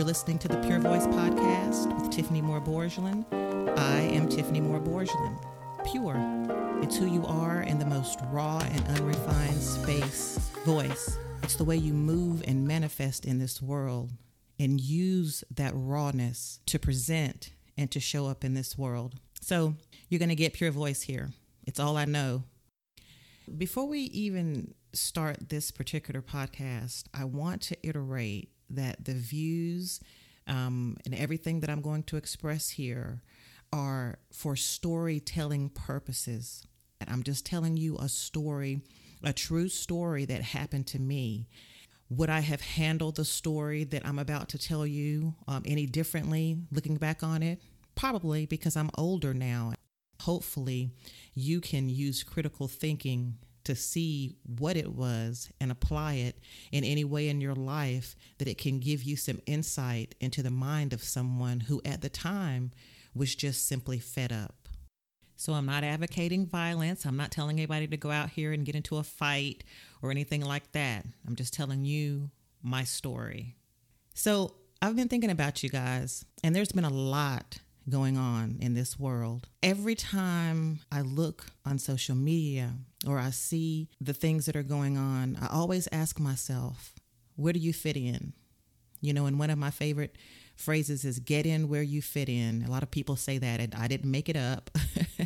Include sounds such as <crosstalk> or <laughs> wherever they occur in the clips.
You're listening to the Pure Voice Podcast with Tiffany Moore Borgelin. I am Tiffany Moore Borgelin. Pure. It's who you are in the most raw and unrefined space. Voice. It's the way you move and manifest in this world and use that rawness to present and to show up in this world. So you're going to get Pure Voice here. It's all I know. Before we even start this particular podcast, I want to iterate that the views um, and everything that I'm going to express here are for storytelling purposes. I'm just telling you a story, a true story that happened to me. Would I have handled the story that I'm about to tell you um, any differently looking back on it? Probably because I'm older now. Hopefully, you can use critical thinking to see what it was and apply it in any way in your life that it can give you some insight into the mind of someone who at the time was just simply fed up. So I'm not advocating violence. I'm not telling anybody to go out here and get into a fight or anything like that. I'm just telling you my story. So I've been thinking about you guys, and there's been a lot going on in this world. Every time I look on social media or I see the things that are going on, I always ask myself, where do you fit in? You know, and one of my favorite phrases is get in where you fit in. A lot of people say that, and I didn't make it up,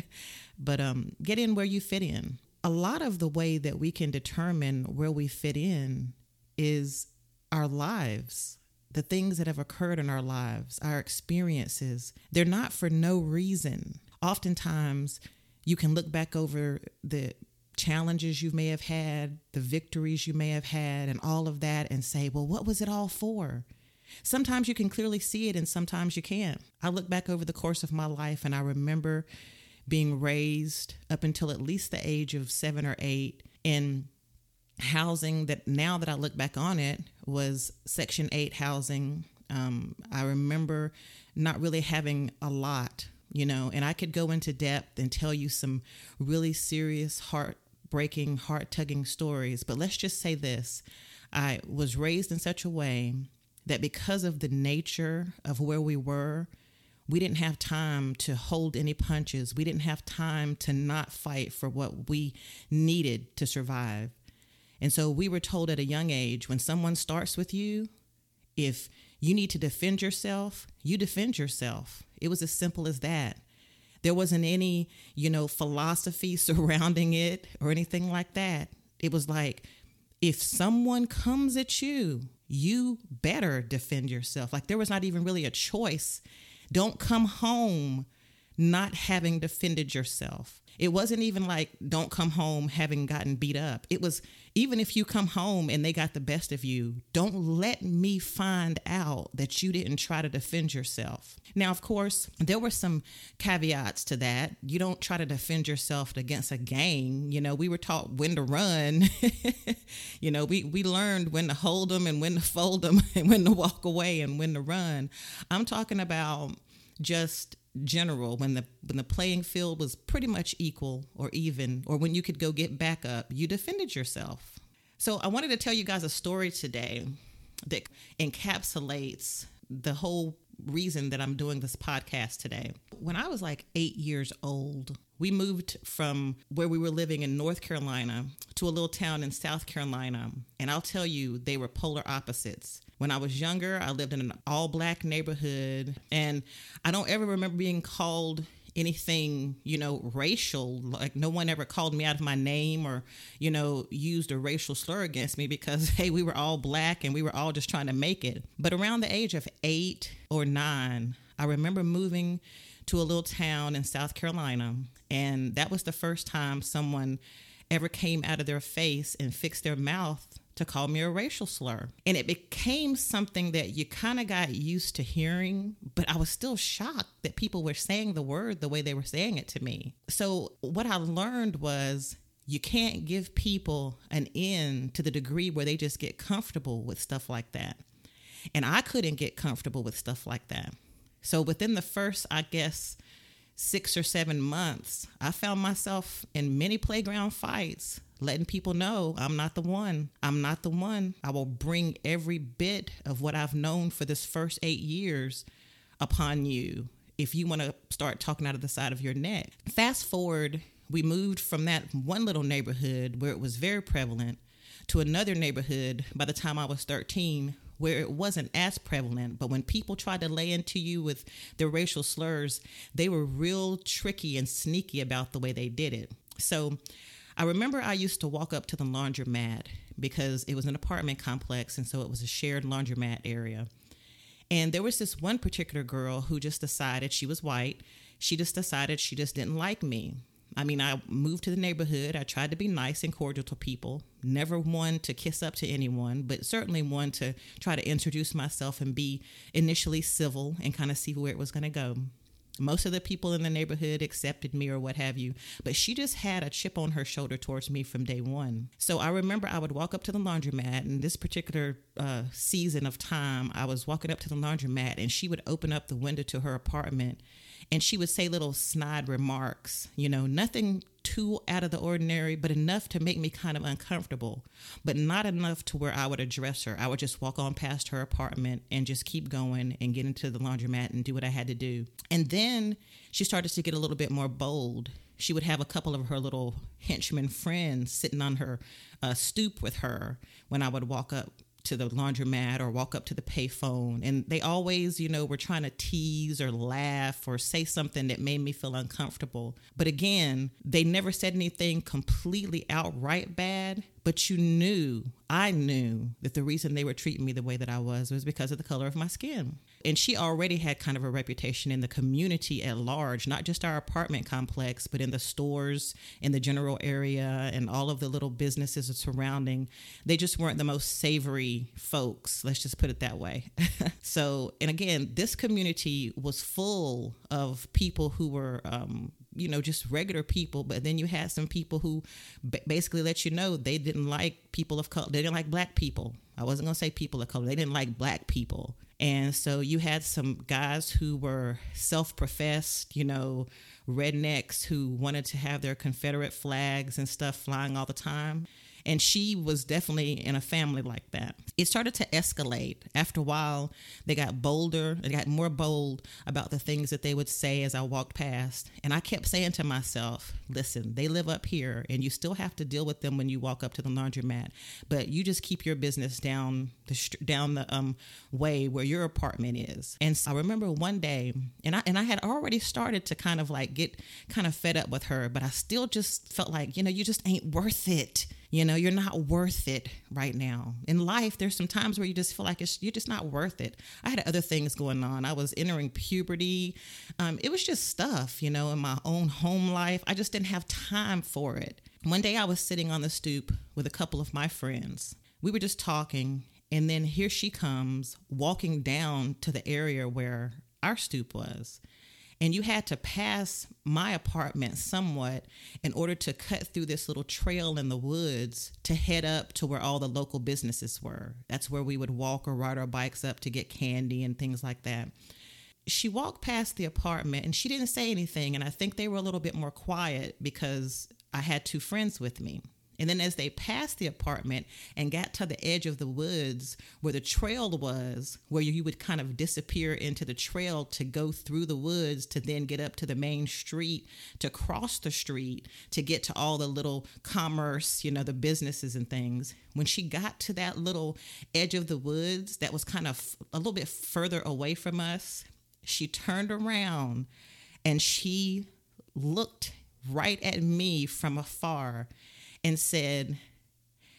<laughs> but um, get in where you fit in. A lot of the way that we can determine where we fit in is our lives the things that have occurred in our lives, our experiences, they're not for no reason. Oftentimes, you can look back over the challenges you may have had, the victories you may have had, and all of that, and say, well, what was it all for? Sometimes you can clearly see it, and sometimes you can't. I look back over the course of my life, and I remember being raised up until at least the age of seven or eight in housing that now that I look back on it was Section 8 housing. Um, I remember not really having a lot, you know, and I could go into depth and tell you some really serious, heartbreaking, heart tugging stories. But let's just say this I was raised in such a way that because of the nature of where we were, we didn't have time to hold any punches. We didn't have time to not fight for what we needed to survive. And so we were told at a young age when someone starts with you, if you need to defend yourself, you defend yourself. It was as simple as that. There wasn't any, you know, philosophy <laughs> surrounding it or anything like that. It was like, if someone comes at you, you better defend yourself. Like there was not even really a choice. Don't come home not having defended yourself. It wasn't even like don't come home having gotten beat up. It was even if you come home and they got the best of you, don't let me find out that you didn't try to defend yourself. Now, of course, there were some caveats to that. You don't try to defend yourself against a gang. You know, we were taught when to run. <laughs> you know, we we learned when to hold them and when to fold them <laughs> and when to walk away and when to run. I'm talking about just general when the when the playing field was pretty much equal or even or when you could go get back up you defended yourself. So i wanted to tell you guys a story today that encapsulates the whole reason that i'm doing this podcast today. When i was like eight years old we moved from where we were living in north carolina to a little town in south carolina and i'll tell you they were polar opposites when I was younger, I lived in an all black neighborhood, and I don't ever remember being called anything, you know, racial. Like no one ever called me out of my name or, you know, used a racial slur against me because, <laughs> hey, we were all black and we were all just trying to make it. But around the age of eight or nine, I remember moving to a little town in South Carolina. And that was the first time someone ever came out of their face and fixed their mouth to call me a racial slur. And it became something that you kind of got used to hearing, but I was still shocked that people were saying the word the way they were saying it to me. So, what I learned was you can't give people an end to the degree where they just get comfortable with stuff like that. And I couldn't get comfortable with stuff like that. So, within the first, I guess, six or seven months, I found myself in many playground fights, letting people know I'm not the one. I'm not the one. I will bring every bit of what I've known for this first eight years upon you if you want to start talking out of the side of your neck. Fast forward, we moved from that one little neighborhood where it was very prevalent to another neighborhood by the time I was 13 where it wasn't as prevalent. But when people tried to lay into you with their racial slurs, they were real tricky and sneaky about the way they did it. So I remember I used to walk up to the laundromat because it was an apartment complex, and so it was a shared laundromat area. And there was this one particular girl who just decided she was white. She just decided she just didn't like me. I mean, I moved to the neighborhood. I tried to be nice and cordial to people, never one to kiss up to anyone, but certainly one to try to introduce myself and be initially civil and kind of see where it was going to go. Most of the people in the neighborhood accepted me or what have you, but she just had a chip on her shoulder towards me from day one. So I remember I would walk up to the laundromat, and this particular uh, season of time, I was walking up to the laundromat, and she would open up the window to her apartment and she would say little snide remarks, you know, nothing too out of the ordinary, but enough to make me kind of uncomfortable, but not enough to where I would address her. I would just walk on past her apartment and just keep going and get into the laundromat and do what I had to do. And then she started to get a little bit more bold. She would have a couple of her little henchmen friends sitting on her uh, stoop with her when I would walk up to the laundromat or walk up to the payphone. And they always, you know, were trying to tease or laugh or say something that made me feel uncomfortable. But again, they never said anything completely outright bad but you knew, I knew that the reason they were treating me the way that I was was because of the color of my skin. And she already had kind of a reputation in the community at large, not just our apartment complex, but in the stores, in the general area, and all of the little businesses surrounding. They just weren't the most savory folks, let's just put it that way. <laughs> so, and again, this community was full of people who were um, you know just regular people but then you had some people who b- basically let you know they didn't like people of color they didn't like black people. I wasn't going to say people of color they didn't like black people. And so you had some guys who were self-professed you know rednecks who wanted to have their confederate flags and stuff flying all the time and she was definitely in a family like that. It started to escalate. After a while, they got bolder, they got more bold about the things that they would say as I walked past. And I kept saying to myself, listen, they live up here and you still have to deal with them when you walk up to the laundromat, but you just keep your business down the down the um way where your apartment is. And so I remember one day and I and I had already started to kind of like get kind of fed up with her, but I still just felt like, you know, you just ain't worth it you know you're not worth it right now. In life there's some times where you just feel like you're just not worth it. I had other things going on. I was entering puberty. Um, it was just stuff you know in my own home life. I just didn't have time for it. One day i was sitting on the stoop with a couple of my friends. We were just talking and then here she comes walking down to the area where our stoop was and you had to pass my apartment somewhat in order to cut through this little trail in the woods to head up to where all the local businesses were. That's where we would walk or ride our bikes up to get candy and things like that. She walked past the apartment and she didn't say anything. And I think they were a little bit more quiet because I had two friends with me. And then as they passed the apartment and got to the edge of the woods where the trail was, where you would kind of disappear into the trail to go through the woods to then get up to the main street, to cross the street, to get to all the little commerce, you know, the businesses and things. When she got to that little edge of the woods that was kind of a little bit further away from us, she turned around and she looked right at me from afar and said,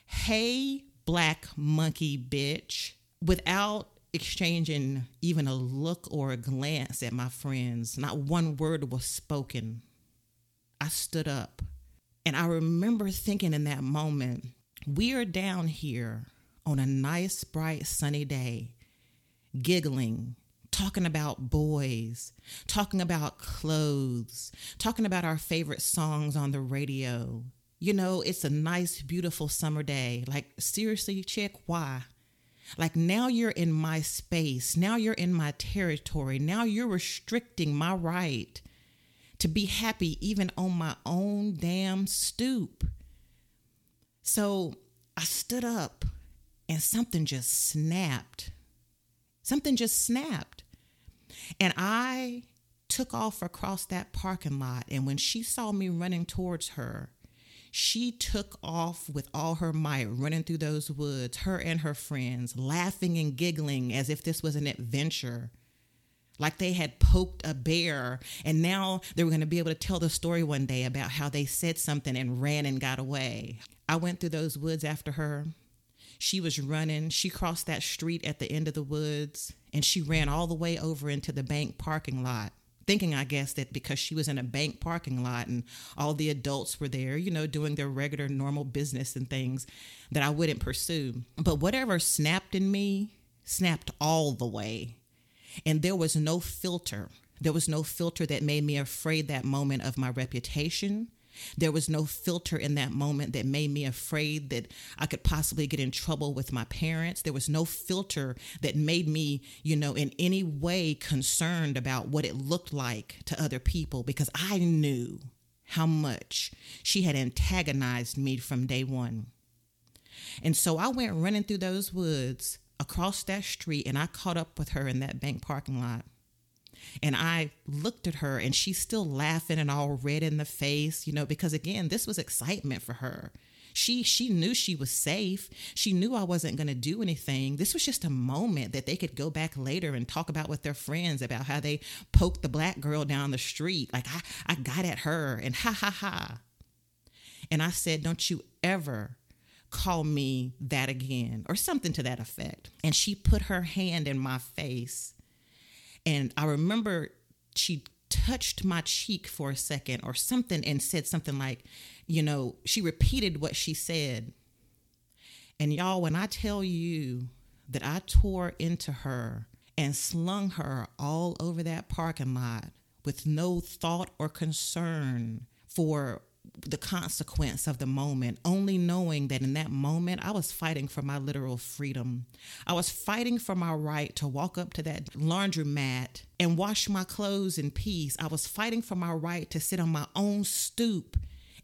Hey, black monkey bitch, without exchanging even a look or a glance at my friends. Not one word was spoken. I stood up. And I remember thinking in that moment, we are down here on a nice, bright, sunny day, giggling, talking about boys, talking about clothes, talking about our favorite songs on the radio, you know, it's a nice, beautiful summer day. Like, seriously, chick, why? Like, now you're in my space. Now you're in my territory. Now you're restricting my right to be happy even on my own damn stoop. So I stood up and something just snapped. Something just snapped. And I took off across that parking lot. And when she saw me running towards her, she took off with all her might, running through those woods, her and her friends, laughing and giggling as if this was an adventure. Like they had poked a bear, and now they were going to be able to tell the story one day about how they said something and ran and got away. I went through those woods after her. She was running. She crossed that street at the end of the woods and she ran all the way over into the bank parking lot thinking, I guess, that because she was in a bank parking lot and all the adults were there, you know, doing their regular, normal business and things, that I wouldn't pursue. But whatever snapped in me snapped all the way. And there was no filter. There was no filter that made me afraid that moment of my reputation. There was no filter in that moment that made me afraid that I could possibly get in trouble with my parents. There was no filter that made me, you know, in any way concerned about what it looked like to other people because I knew how much she had antagonized me from day one. And so I went running through those woods across that street and I caught up with her in that bank parking lot. And I looked at her and she's still laughing and all red in the face, you know, because again, this was excitement for her. She she knew she was safe. She knew I wasn't going to do anything. This was just a moment that they could go back later and talk about with their friends about how they poked the black girl down the street. Like I I got at her and ha ha ha. And I said, "Don't you ever call me that again," or something to that effect. And she put her hand in my face and I remember she touched my cheek for a second or something and said something like, you know, she repeated what she said. And y'all, when I tell you that I tore into her and slung her all over that parking lot with no thought or concern for the consequence of the moment, only knowing that in that moment I was fighting for my literal freedom. I was fighting for my right to walk up to that laundromat and wash my clothes in peace. I was fighting for my right to sit on my own stoop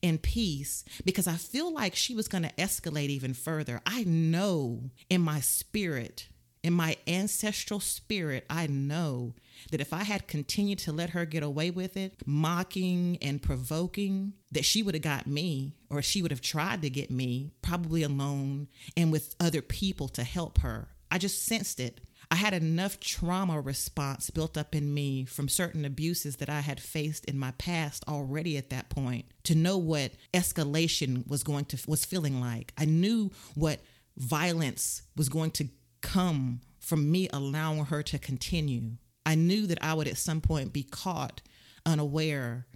in peace because I feel like she was going to escalate even further. I know in my spirit, in my ancestral spirit, I know that if I had continued to let her get away with it, mocking and provoking, that she would have got me or she would have tried to get me, probably alone and with other people to help her. I just sensed it. I had enough trauma response built up in me from certain abuses that I had faced in my past already at that point to know what escalation was going to was feeling like. I knew what violence was going to come from me allowing her to continue. I knew that I would at some point be caught unaware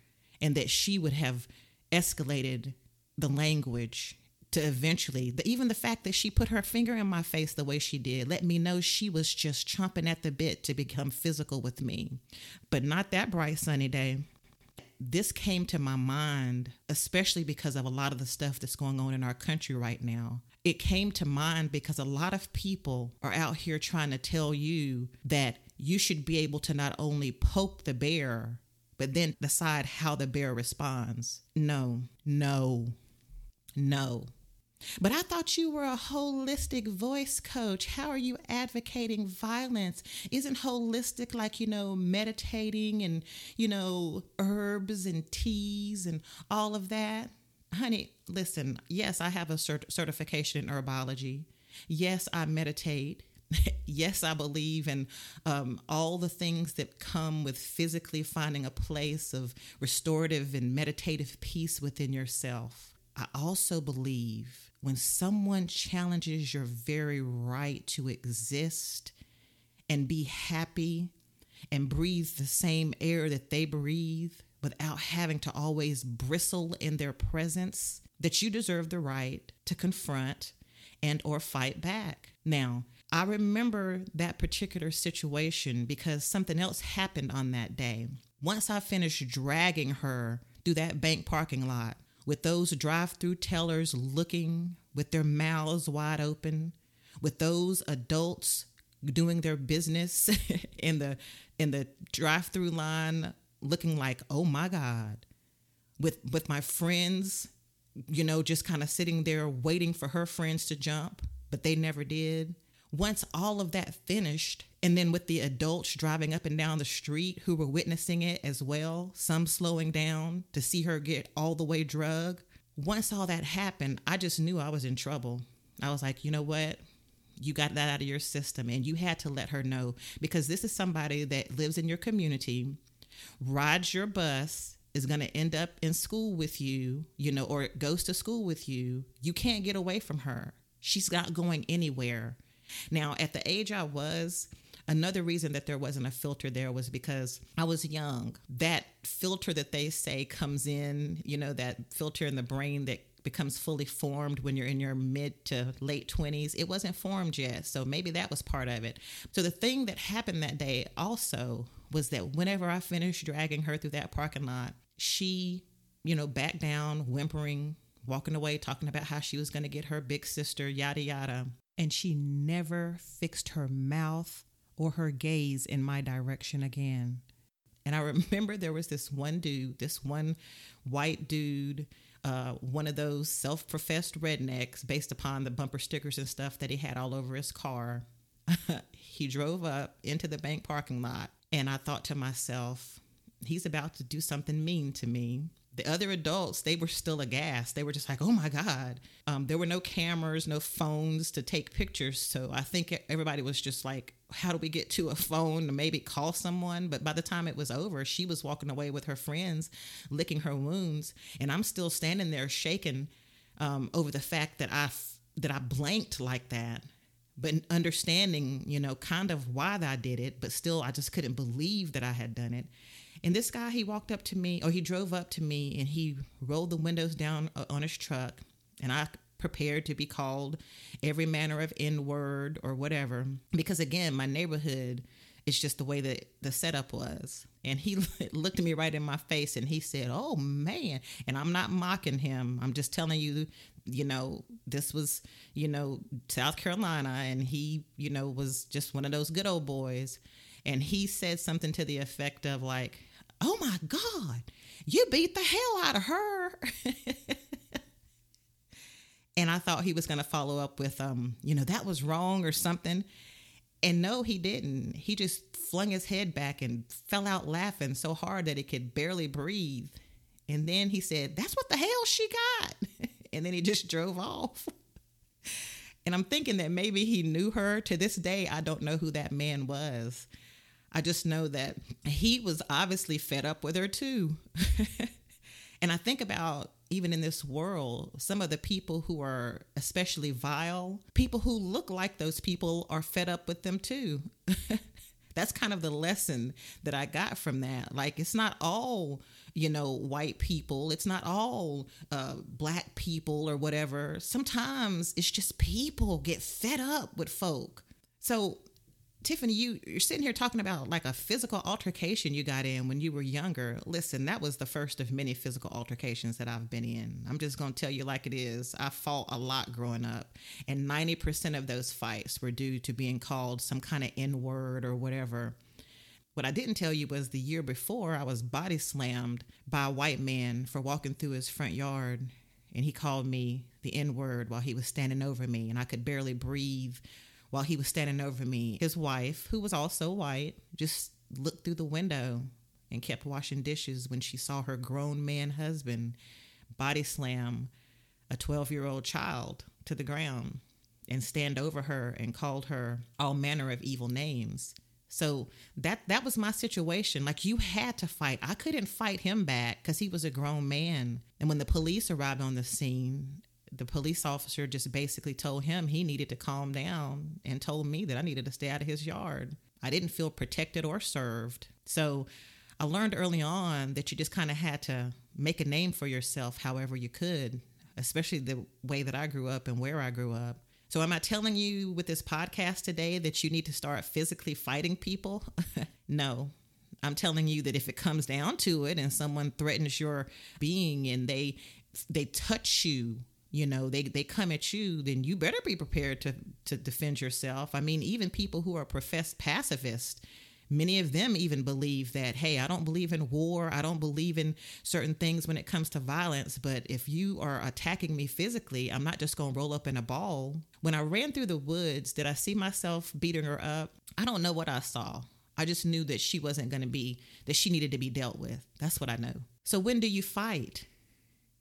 and that she would have escalated the language to eventually the, even the fact that she put her finger in my face the way she did let me know she was just chomping at the bit to become physical with me but not that bright sunny day this came to my mind especially because of a lot of the stuff that's going on in our country right now it came to mind because a lot of people are out here trying to tell you that you should be able to not only poke the bear, but then decide how the bear responds. No, no, no. But I thought you were a holistic voice coach. How are you advocating violence? Isn't holistic like, you know, meditating and, you know, herbs and teas and all of that? honey, listen, yes, I have a cert- certification in herbology. Yes, I meditate. <laughs> yes, I believe in um, all the things that come with physically finding a place of restorative and meditative peace within yourself. I also believe when someone challenges your very right to exist and be happy and breathe the same air that they breathe, without having to always bristle in their presence that you deserve the right to confront and or fight back. Now, I remember that particular situation because something else happened on that day. Once I finished dragging her through that bank parking lot with those drive-through tellers looking with their mouths wide open, with those adults doing their business <laughs> in the in the drive-through line looking like, oh my God, with with my friends, you know, just kind of sitting there waiting for her friends to jump, but they never did. Once all of that finished, and then with the adults driving up and down the street who were witnessing it as well, some slowing down to see her get all the way drug. Once all that happened, I just knew I was in trouble. I was like, you know what? You got that out of your system, and you had to let her know because this is somebody that lives in your community, rides your bus, is going to end up in school with you, you know, or goes to school with you. You can't get away from her. She's not going anywhere. Now, at the age I was, another reason that there wasn't a filter there was because I was young. That filter that they say comes in, you know, that filter in the brain that becomes fully formed when you're in your mid to late 20s. It wasn't formed yet. So maybe that was part of it. So the thing that happened that day also was that whenever I finished dragging her through that parking lot, she, you know, backed down, whimpering, walking away, talking about how she was going to get her big sister, yada, yada and she never fixed her mouth or her gaze in my direction again. And I <laughs> remember there was this one dude, this one white dude, uh, one of those self professed rednecks based upon the bumper stickers and stuff that he had all over his car. <laughs> he drove up into the bank parking lot, and I thought to myself, he's about to do something mean to me the other adults they were still aghast. They were just like oh my god. Um, there were no cameras no phones to take pictures. So i think everybody was just like how do we get to a phone to maybe call someone? But by the time it was over she was walking away with her friends licking her wounds. And i'm still standing there shaking um, over the fact that i that i blanked like that but understanding you know kind of why i did it but still i just couldn't believe that i had done it and this guy, he walked up to me, or he drove up to me, and he rolled the windows down uh, on his truck. And I prepared to be called every manner of N word or whatever. Because again, my neighborhood is just the way that the setup was. And he <laughs> looked at me right in my face and he said, Oh man. And I'm not mocking him. I'm just telling you, you know, this was, you know, South Carolina. And he, you know, was just one of those good old boys. And he said something to the effect of, like, oh my God, you beat the hell out of her. <laughs> and I thought he was going to follow up with, um, you know, that was wrong or something. And no, he didn't. He just flung his head back and fell out laughing so hard that he could barely breathe. And then he said, That's what the hell she got. <laughs> and then he just drove off. <laughs> and I'm thinking that maybe he knew her. To this day, I don't know who that man was. I just know that he was obviously fed up with her too. <laughs> and I think about even in this world, some of the people who are especially vile, people who look like those people are fed up with them too. <laughs> That's kind of the lesson that I got from that. Like, it's not all, you know, white people, it's not all uh, black people or whatever. Sometimes it's just people get fed up with folk. So Tiffany, you you're sitting here talking about like a physical altercation you got in when you were younger. Listen, that was the first of many physical altercations that I've been in. I'm just going to tell you like it is. I fought a lot growing up, and 90% of those fights were due to being called some kind of N-word or whatever. What I didn't tell you was the year before I was body slammed by a white man for walking through his front yard and he called me the N word while he was standing over me, and I could barely breathe while he was standing over me. His wife, who was also white, just looked through the window and kept washing dishes when she saw her grown man husband body slam a 12 year old child to the ground and stand over her and called her all manner of evil names. So that that was my situation. Like you had to fight. I couldn't fight him back cuz he was a grown man. And when the police arrived on the scene, the police officer just basically told him he needed to calm down and told me that I needed to stay out of his yard. I didn't feel protected or served. So I learned early on that you just kind of had to make a name for yourself however you could, especially the way that I grew up and where I grew up. So, am I telling you with this podcast today that you need to start physically fighting people? <laughs> no. I'm telling you that if it comes down to it and someone threatens your being and they they touch you you know they they come at you then you better be prepared to to defend yourself i mean even people who are professed pacifists Many of them even believe that, hey, I don't believe in war. I don't believe in certain things when it comes to violence. But if you are attacking me physically, I'm not just going to roll up in a ball. When I ran through the woods, did I see myself beating her up? I don't know what I saw. I just knew that she wasn't going to be, that she needed to be dealt with. That's what I know. So when do you fight?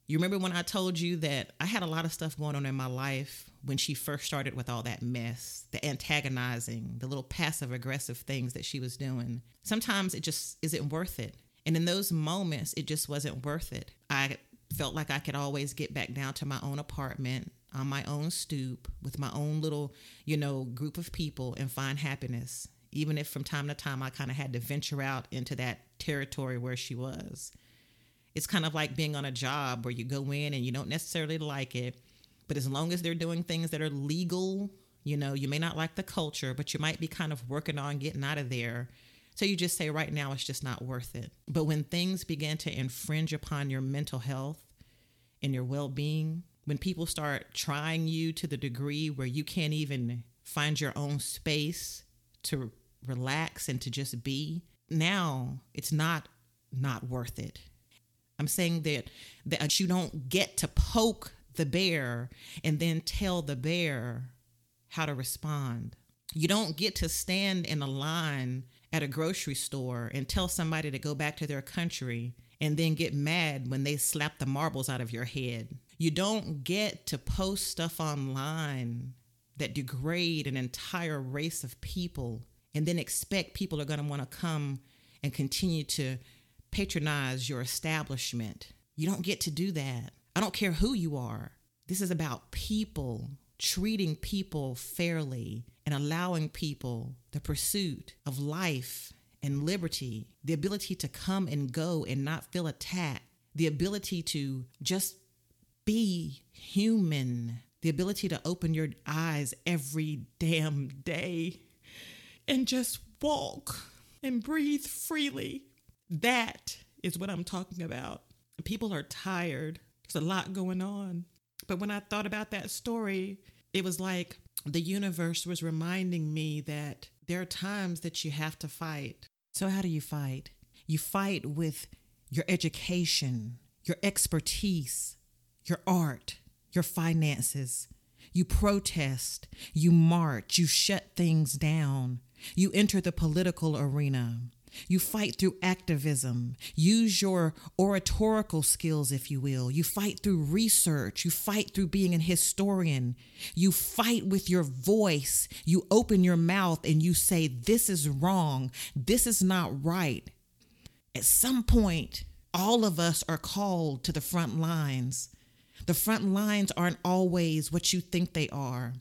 You remember when I told you that I had a lot of stuff going on in my life when she first started with all that mess, the antagonizing, the little passive aggressive things that she was doing. Sometimes it just isn't worth it. And in those moments, it just wasn't worth it. I felt like I could always get back down to my own apartment on my own stoop with my own little, you know, group of people and find happiness, even if from time to time I kind of had to venture out into that territory where she was. It's kind of like being on a job where you go in and you don't necessarily like it, but as long as they're doing things that are legal, you know, you may not like the culture, but you might be kind of working on getting out of there. So you just say, right now, it's just not worth it. But when things begin to infringe upon your mental health and your well being, when people start trying you to the degree where you can't even find your own space to relax and to just be, now it's not not worth it. I'm saying that that you don't get to poke the bear and then tell the bear how to respond. You don't get to stand in a line at a grocery store and tell somebody to go back to their country and then get mad when they slap the marbles out of your head. You don't get to post stuff online that degrade an entire race of people and then expect people are going to want to come and continue to patronize your establishment. You don't get to do that. I don't care who you are. This is about people, treating people fairly and allowing people the pursuit of life and liberty, the ability to come and go and not feel attacked, the ability to just be human, the ability to open your eyes every damn day and just walk and breathe freely. That is what I'm talking about. People are tired. There's a lot going on. But when I thought about that story, it was like the universe was reminding me that there are times that you have to fight. So, how do you fight? You fight with your education, your expertise, your art, your finances. You protest, you march, you shut things down, you enter the political arena. You fight through activism. Use your oratorical skills, if you will. You fight through research. You fight through being an historian. You fight with your voice. You open your mouth and you say, This is wrong. This is not right. At some point, all of us are called to the front lines. The front lines aren't always what you think they are.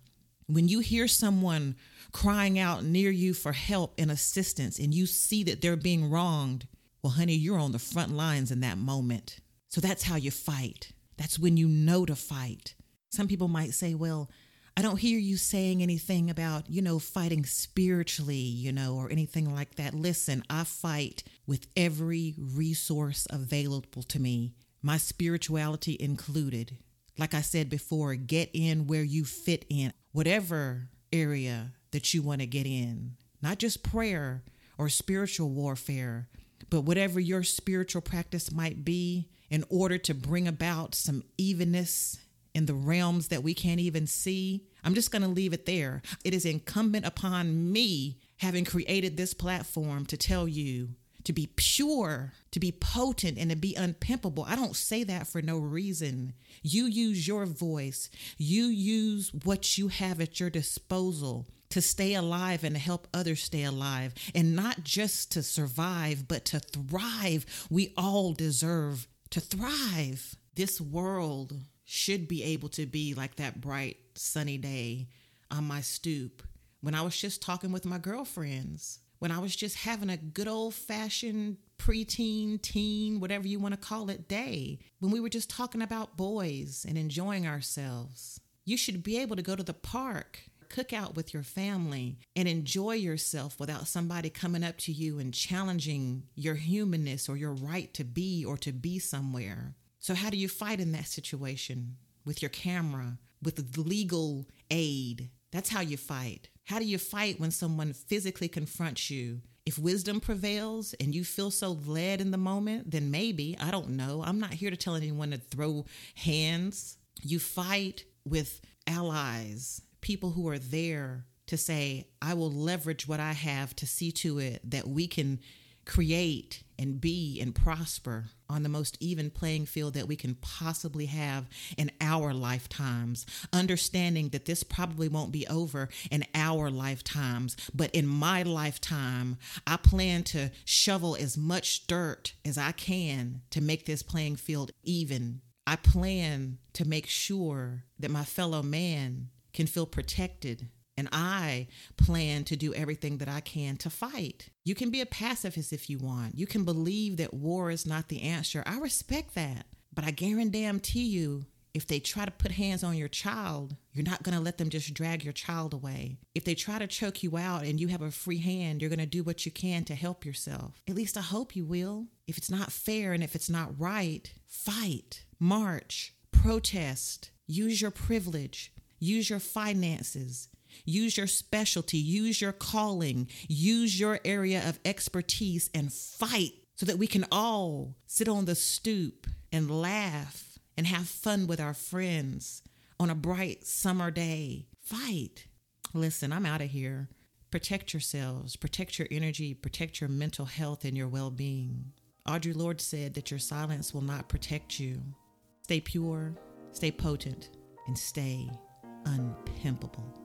When you hear someone crying out near you for help and assistance and you see that they're being wronged, well, honey, you're on the front lines in that moment. So that's how you fight. That's when you know to fight. Some people might say, well, I don't hear you saying anything about, you know, fighting spiritually, you know, or anything like that. Listen, I fight with every resource available to me, my spirituality included. Like I said before, get in where you fit in, whatever area that you want to get in. Not just prayer or spiritual warfare, but whatever your spiritual practice might be in order to bring about some evenness in the realms that we can't even see. I'm just going to leave it there. It is incumbent upon me, having created this platform, to tell you to be pure, to be potent, and to be unpimpable. I don't say that for no reason. You use your voice, you use what you have at your disposal to stay alive and help others stay alive, and not just to survive, but to thrive. We all deserve to thrive. This world should be able to be like that bright, sunny day on my stoop when I was just talking with my girlfriends, when I was just having a good old fashioned preteen, teen, whatever you want to call it, day, when we were just talking about boys and enjoying ourselves. You should be able to go to the park cook out with your family and enjoy yourself without somebody coming up to you and challenging your humanness or your right to be or to be somewhere. So, how do you fight in that situation? With your camera, with legal aid. That's how you fight. How do you fight when someone physically confronts you If wisdom prevails and you feel so led in the moment, then maybe, I don't know. I'm not here to tell anyone to throw hands. You fight with allies, people who are there to say, I will leverage what I have to see to it that we can create and be and prosper on the most even playing field that we can possibly have in our lifetimes. Understanding that this probably won't be over in our lifetimes, but in my lifetime, I plan to shovel as much dirt as I can to make this playing field even. I plan to make sure that my fellow man can feel protected and I plan to do everything that I can to fight. You can be a pacifist if you want. You can believe that war is not the answer. I respect that. But I guarantee you, if they try to put hands on your child, you're not going to let them just drag your child away. If they try to choke you out and you have a free hand, you're going to do what you can to help yourself. At least I hope you will. If it's not fair and if it's not right, fight, march, protest, use your privilege, use your finances, Use your specialty, use your calling, use your area of expertise and fight so that we can all sit on the stoop and laugh and have fun with our friends on a bright summer day. Fight. Listen, I'm out of here. Protect yourselves, protect your energy, protect your mental health and your well being. Audre Lorde said that your silence will not protect you. Stay pure, stay potent, and stay unpimpable.